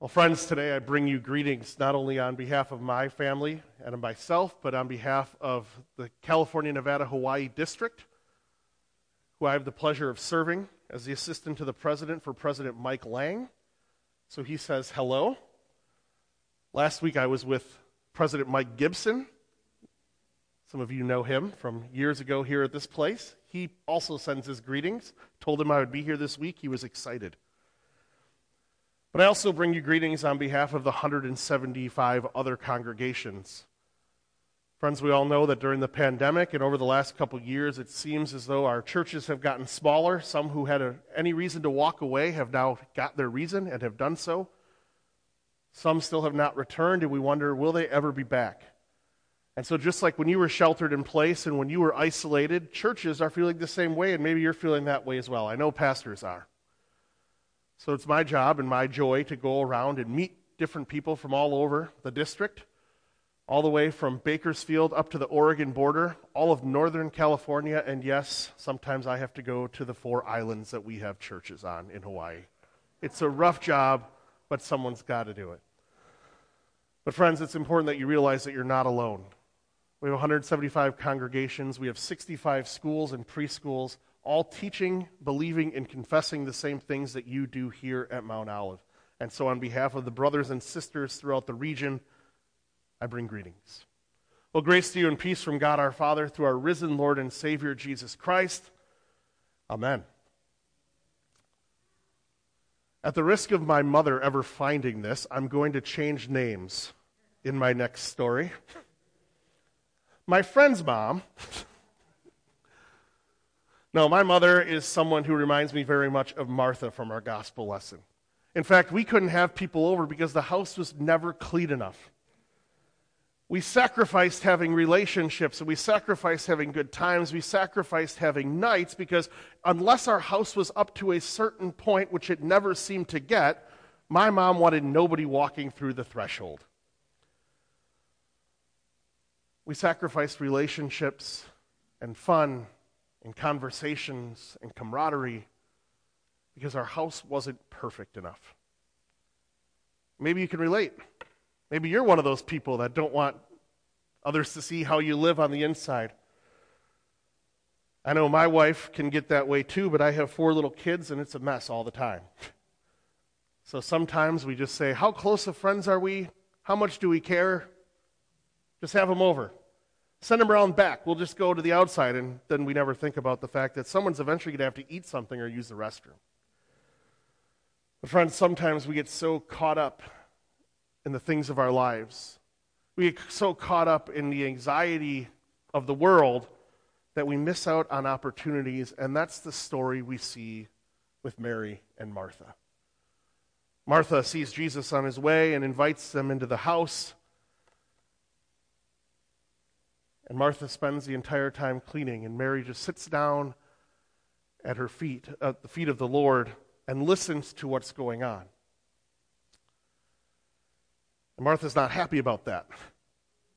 Well, friends, today I bring you greetings not only on behalf of my family and of myself, but on behalf of the California, Nevada, Hawaii District, who I have the pleasure of serving as the assistant to the president for President Mike Lang. So he says hello. Last week I was with President Mike Gibson. Some of you know him from years ago here at this place. He also sends his greetings. Told him I would be here this week. He was excited. But I also bring you greetings on behalf of the 175 other congregations. Friends, we all know that during the pandemic and over the last couple years, it seems as though our churches have gotten smaller. Some who had a, any reason to walk away have now got their reason and have done so. Some still have not returned, and we wonder, will they ever be back? And so, just like when you were sheltered in place and when you were isolated, churches are feeling the same way, and maybe you're feeling that way as well. I know pastors are. So it's my job and my joy to go around and meet different people from all over the district, all the way from Bakersfield up to the Oregon border, all of Northern California, and yes, sometimes I have to go to the four islands that we have churches on in Hawaii. It's a rough job, but someone's got to do it. But, friends, it's important that you realize that you're not alone. We have 175 congregations, we have 65 schools and preschools all teaching, believing, and confessing the same things that you do here at Mount Olive. And so, on behalf of the brothers and sisters throughout the region, I bring greetings. Well, grace to you and peace from God our Father through our risen Lord and Savior Jesus Christ. Amen. At the risk of my mother ever finding this, I'm going to change names in my next story. My friend's mom no, my mother is someone who reminds me very much of Martha from our gospel lesson. In fact, we couldn't have people over because the house was never clean enough. We sacrificed having relationships and we sacrificed having good times. We sacrificed having nights because unless our house was up to a certain point, which it never seemed to get, my mom wanted nobody walking through the threshold. We sacrificed relationships and fun and conversations and camaraderie because our house wasn't perfect enough. Maybe you can relate. Maybe you're one of those people that don't want others to see how you live on the inside. I know my wife can get that way too, but I have four little kids and it's a mess all the time. So sometimes we just say, How close of friends are we? How much do we care? Just have them over. Send them around back. We'll just go to the outside, and then we never think about the fact that someone's eventually going to have to eat something or use the restroom. But, friends, sometimes we get so caught up in the things of our lives, we get so caught up in the anxiety of the world that we miss out on opportunities, and that's the story we see with Mary and Martha. Martha sees Jesus on his way and invites them into the house. And Martha spends the entire time cleaning, and Mary just sits down at her feet, at the feet of the Lord, and listens to what's going on. And Martha's not happy about that.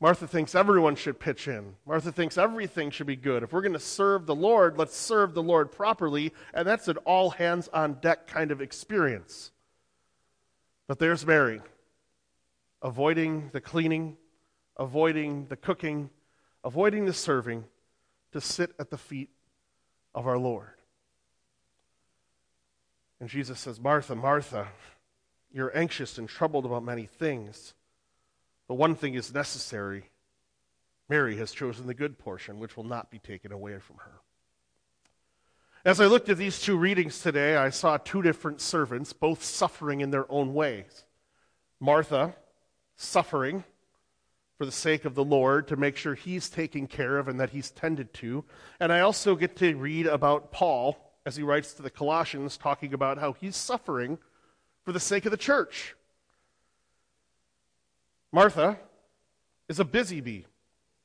Martha thinks everyone should pitch in. Martha thinks everything should be good. If we're going to serve the Lord, let's serve the Lord properly, and that's an all hands on deck kind of experience. But there's Mary, avoiding the cleaning, avoiding the cooking, avoiding the serving, to sit at the feet of our Lord. And Jesus says, Martha, Martha, you're anxious and troubled about many things, but one thing is necessary. Mary has chosen the good portion, which will not be taken away from her. As I looked at these two readings today, I saw two different servants, both suffering in their own ways. Martha, suffering for the sake of the Lord to make sure he's taken care of and that he's tended to. And I also get to read about Paul as he writes to the Colossians, talking about how he's suffering for the sake of the church. Martha is a busy bee.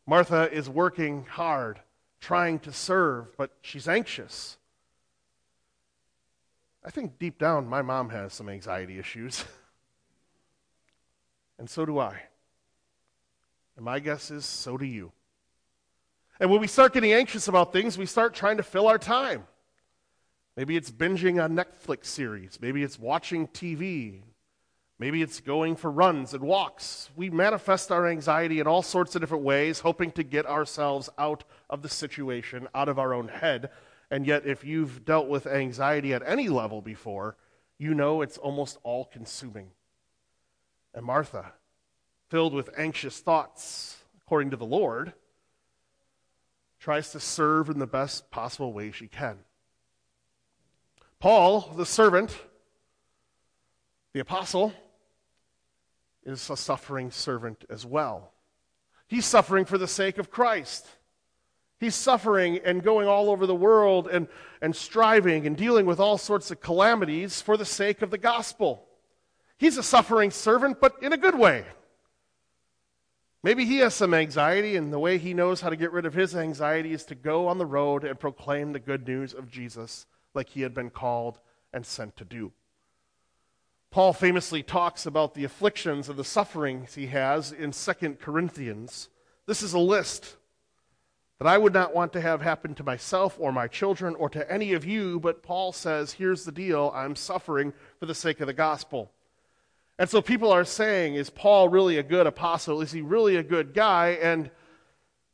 Martha is working hard, trying to serve, but she's anxious. I think deep down, my mom has some anxiety issues. and so do I. And my guess is so do you. And when we start getting anxious about things, we start trying to fill our time. Maybe it's binging a Netflix series. Maybe it's watching TV. Maybe it's going for runs and walks. We manifest our anxiety in all sorts of different ways, hoping to get ourselves out of the situation, out of our own head. And yet, if you've dealt with anxiety at any level before, you know it's almost all consuming. And Martha, filled with anxious thoughts, according to the Lord, tries to serve in the best possible way she can. Paul, the servant, the apostle, is a suffering servant as well. He's suffering for the sake of Christ. He's suffering and going all over the world and, and striving and dealing with all sorts of calamities for the sake of the gospel. He's a suffering servant, but in a good way. Maybe he has some anxiety, and the way he knows how to get rid of his anxiety is to go on the road and proclaim the good news of Jesus like he had been called and sent to do. Paul famously talks about the afflictions and the sufferings he has in 2 Corinthians. This is a list that I would not want to have happen to myself or my children or to any of you, but Paul says, here's the deal I'm suffering for the sake of the gospel. And so people are saying, is Paul really a good apostle? Is he really a good guy? And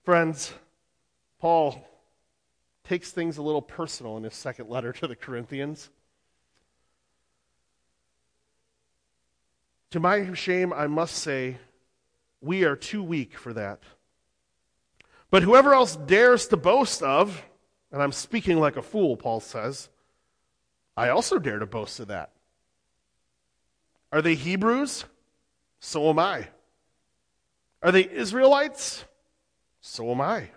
friends, Paul takes things a little personal in his second letter to the Corinthians. To my shame, I must say, we are too weak for that. But whoever else dares to boast of, and I'm speaking like a fool, Paul says, I also dare to boast of that. Are they Hebrews? So am I. Are they Israelites? So am I.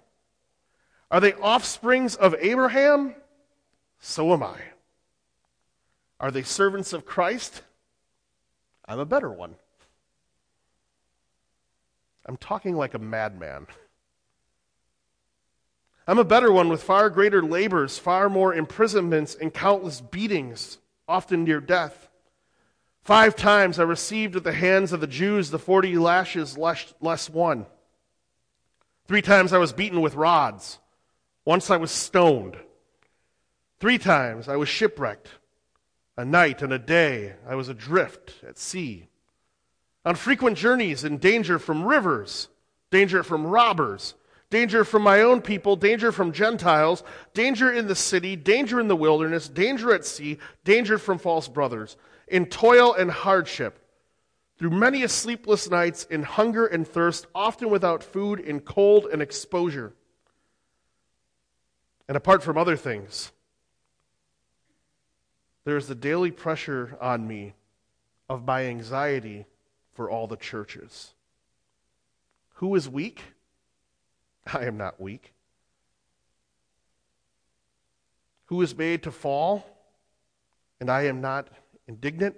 Are they offsprings of Abraham? So am I. Are they servants of Christ? I'm a better one. I'm talking like a madman. I'm a better one with far greater labors, far more imprisonments, and countless beatings, often near death. Five times I received at the hands of the Jews the forty lashes less, one. Three times I was beaten with rods. Once I was stoned. Three times I was shipwrecked. A night and a day I was adrift at sea. On frequent journeys in danger from rivers, danger from robbers, danger from my own people, danger from Gentiles, danger in the city, danger in the wilderness, danger at sea, danger from false brothers, in toil and hardship, through many a sleepless nights, in hunger and thirst, often without food, in cold and exposure. And apart from other things, there is the daily pressure on me of my anxiety for all the churches. Who is weak? I am not weak. Who is made to fall? And I am not indignant.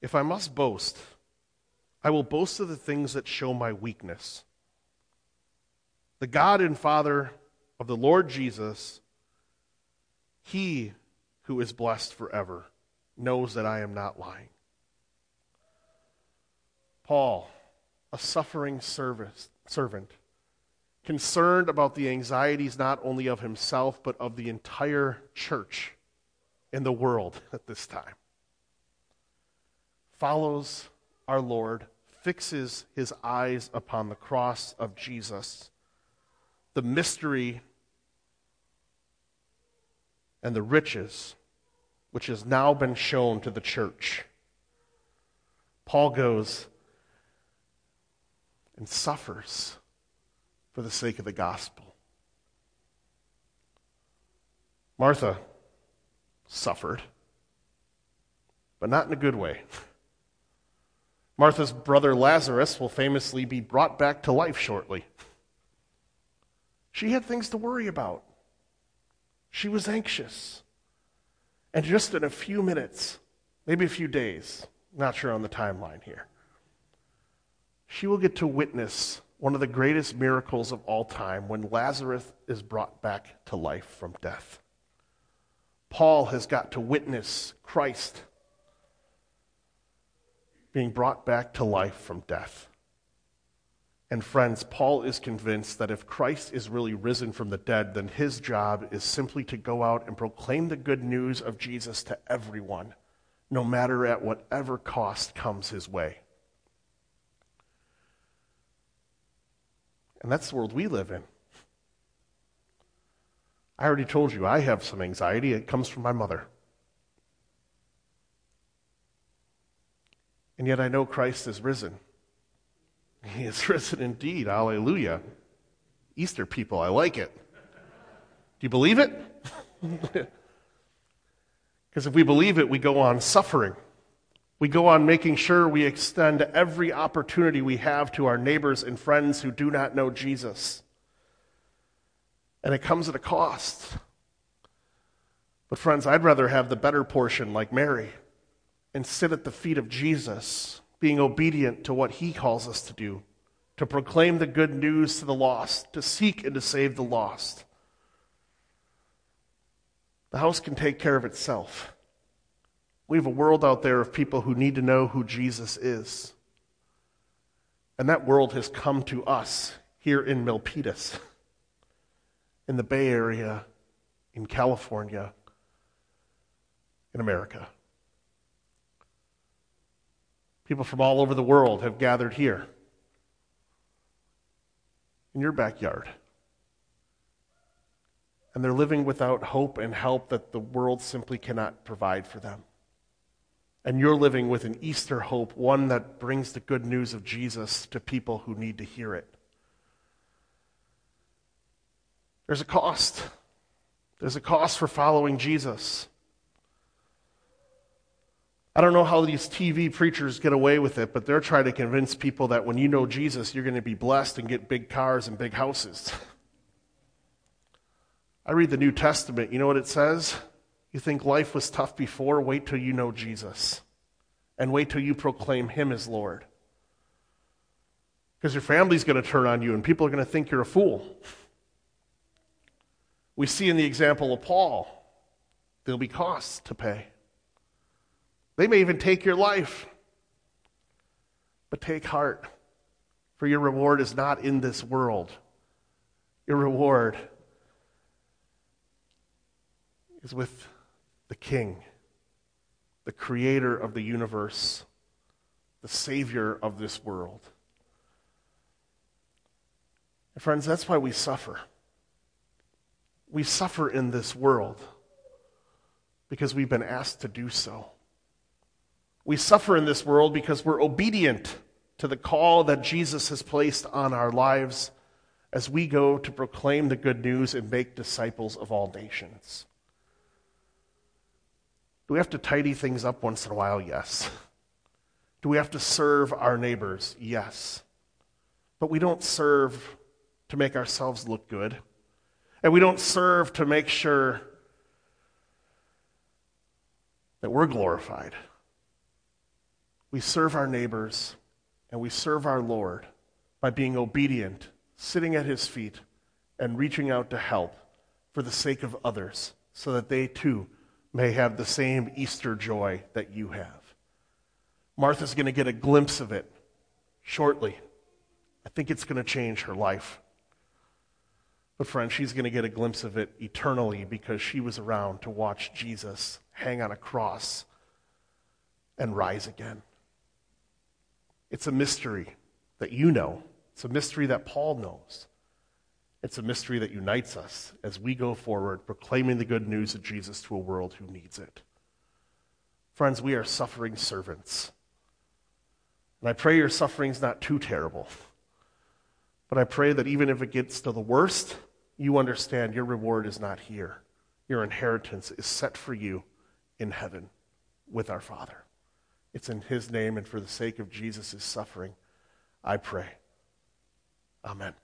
If I must boast, I will boast of the things that show my weakness. The God and Father of the Lord Jesus he who is blessed forever knows that I am not lying. Paul, a suffering service, servant, concerned about the anxieties not only of himself, but of the entire church in the world at this time, follows our Lord, fixes his eyes upon the cross of Jesus, the mystery and the riches which has now been shown to the church. Paul goes and suffers for the sake of the gospel. Martha suffered, but not in a good way. Martha's brother Lazarus will famously be brought back to life shortly. She had things to worry about. She was anxious. And just in a few minutes, maybe a few days, not sure on the timeline here, she will get to witness one of the greatest miracles of all time when Lazarus is brought back to life from death. Paul has got to witness Christ being brought back to life from death. And friends, Paul is convinced that if Christ is really risen from the dead, then his job is simply to go out and proclaim the good news of Jesus to everyone, no matter at whatever cost comes his way. And that's the world we live in. I already told you I have some anxiety. It comes from my mother. And yet I know Christ is risen. He is risen indeed. Hallelujah. Easter people, I like it. Do you believe it? Because if we believe it, we go on suffering. We go on making sure we extend every opportunity we have to our neighbors and friends who do not know Jesus. And it comes at a cost. But, friends, I'd rather have the better portion like Mary and sit at the feet of Jesus, being obedient to what he calls us to do, to proclaim the good news to the lost, to seek and to save the lost. The house can take care of itself. We have a world out there of people who need to know who Jesus is. And that world has come to us here in Milpitas, in the Bay Area, in California, in America. People from all over the world have gathered here in your backyard. And they're living without hope and help that the world simply cannot provide for them. And you're living with an Easter hope, one that brings the good news of Jesus to people who need to hear it. There's a cost. There's a cost for following Jesus. I don't know how these TV preachers get away with it, but they're trying to convince people that when you know Jesus, you're going to be blessed and get big cars and big houses. I read the New Testament. You know what it says? You think life was tough before? Wait till you know Jesus. And wait till you proclaim Him as Lord. Because your family's going to turn on you and people are going to think you're a fool. We see in the example of Paul, there'll be costs to pay. They may even take your life. But take heart, for your reward is not in this world. Your reward is with the King, the creator of the universe, the Savior of this world. And friends, that's why we suffer. We suffer in this world because we've been asked to do so. We suffer in this world because we're obedient to the call that Jesus has placed on our lives as we go to proclaim the good news and make disciples of all nations. Do we have to tidy things up once in a while? Yes. Do we have to serve our neighbors? Yes. But we don't serve to make ourselves look good. And we don't serve to make sure that we're glorified. We serve our neighbors and we serve our Lord by being obedient, sitting at his feet, and reaching out to help for the sake of others so that they too may have the same Easter joy that you have. Martha's going to get a glimpse of it shortly. I think it's going to change her life. But, friend, she's going to get a glimpse of it eternally because she was around to watch Jesus hang on a cross and rise again. It's a mystery that you know, it's a mystery that Paul knows. It's a mystery that unites us as we go forward proclaiming the good news of Jesus to a world who needs it. Friends, we are suffering servants. And I pray your suffering's not too terrible. But I pray that even if it gets to the worst, you understand your reward is not here. Your inheritance is set for you in heaven with our Father. It's in His name and for the sake of Jesus' suffering, I pray. Amen.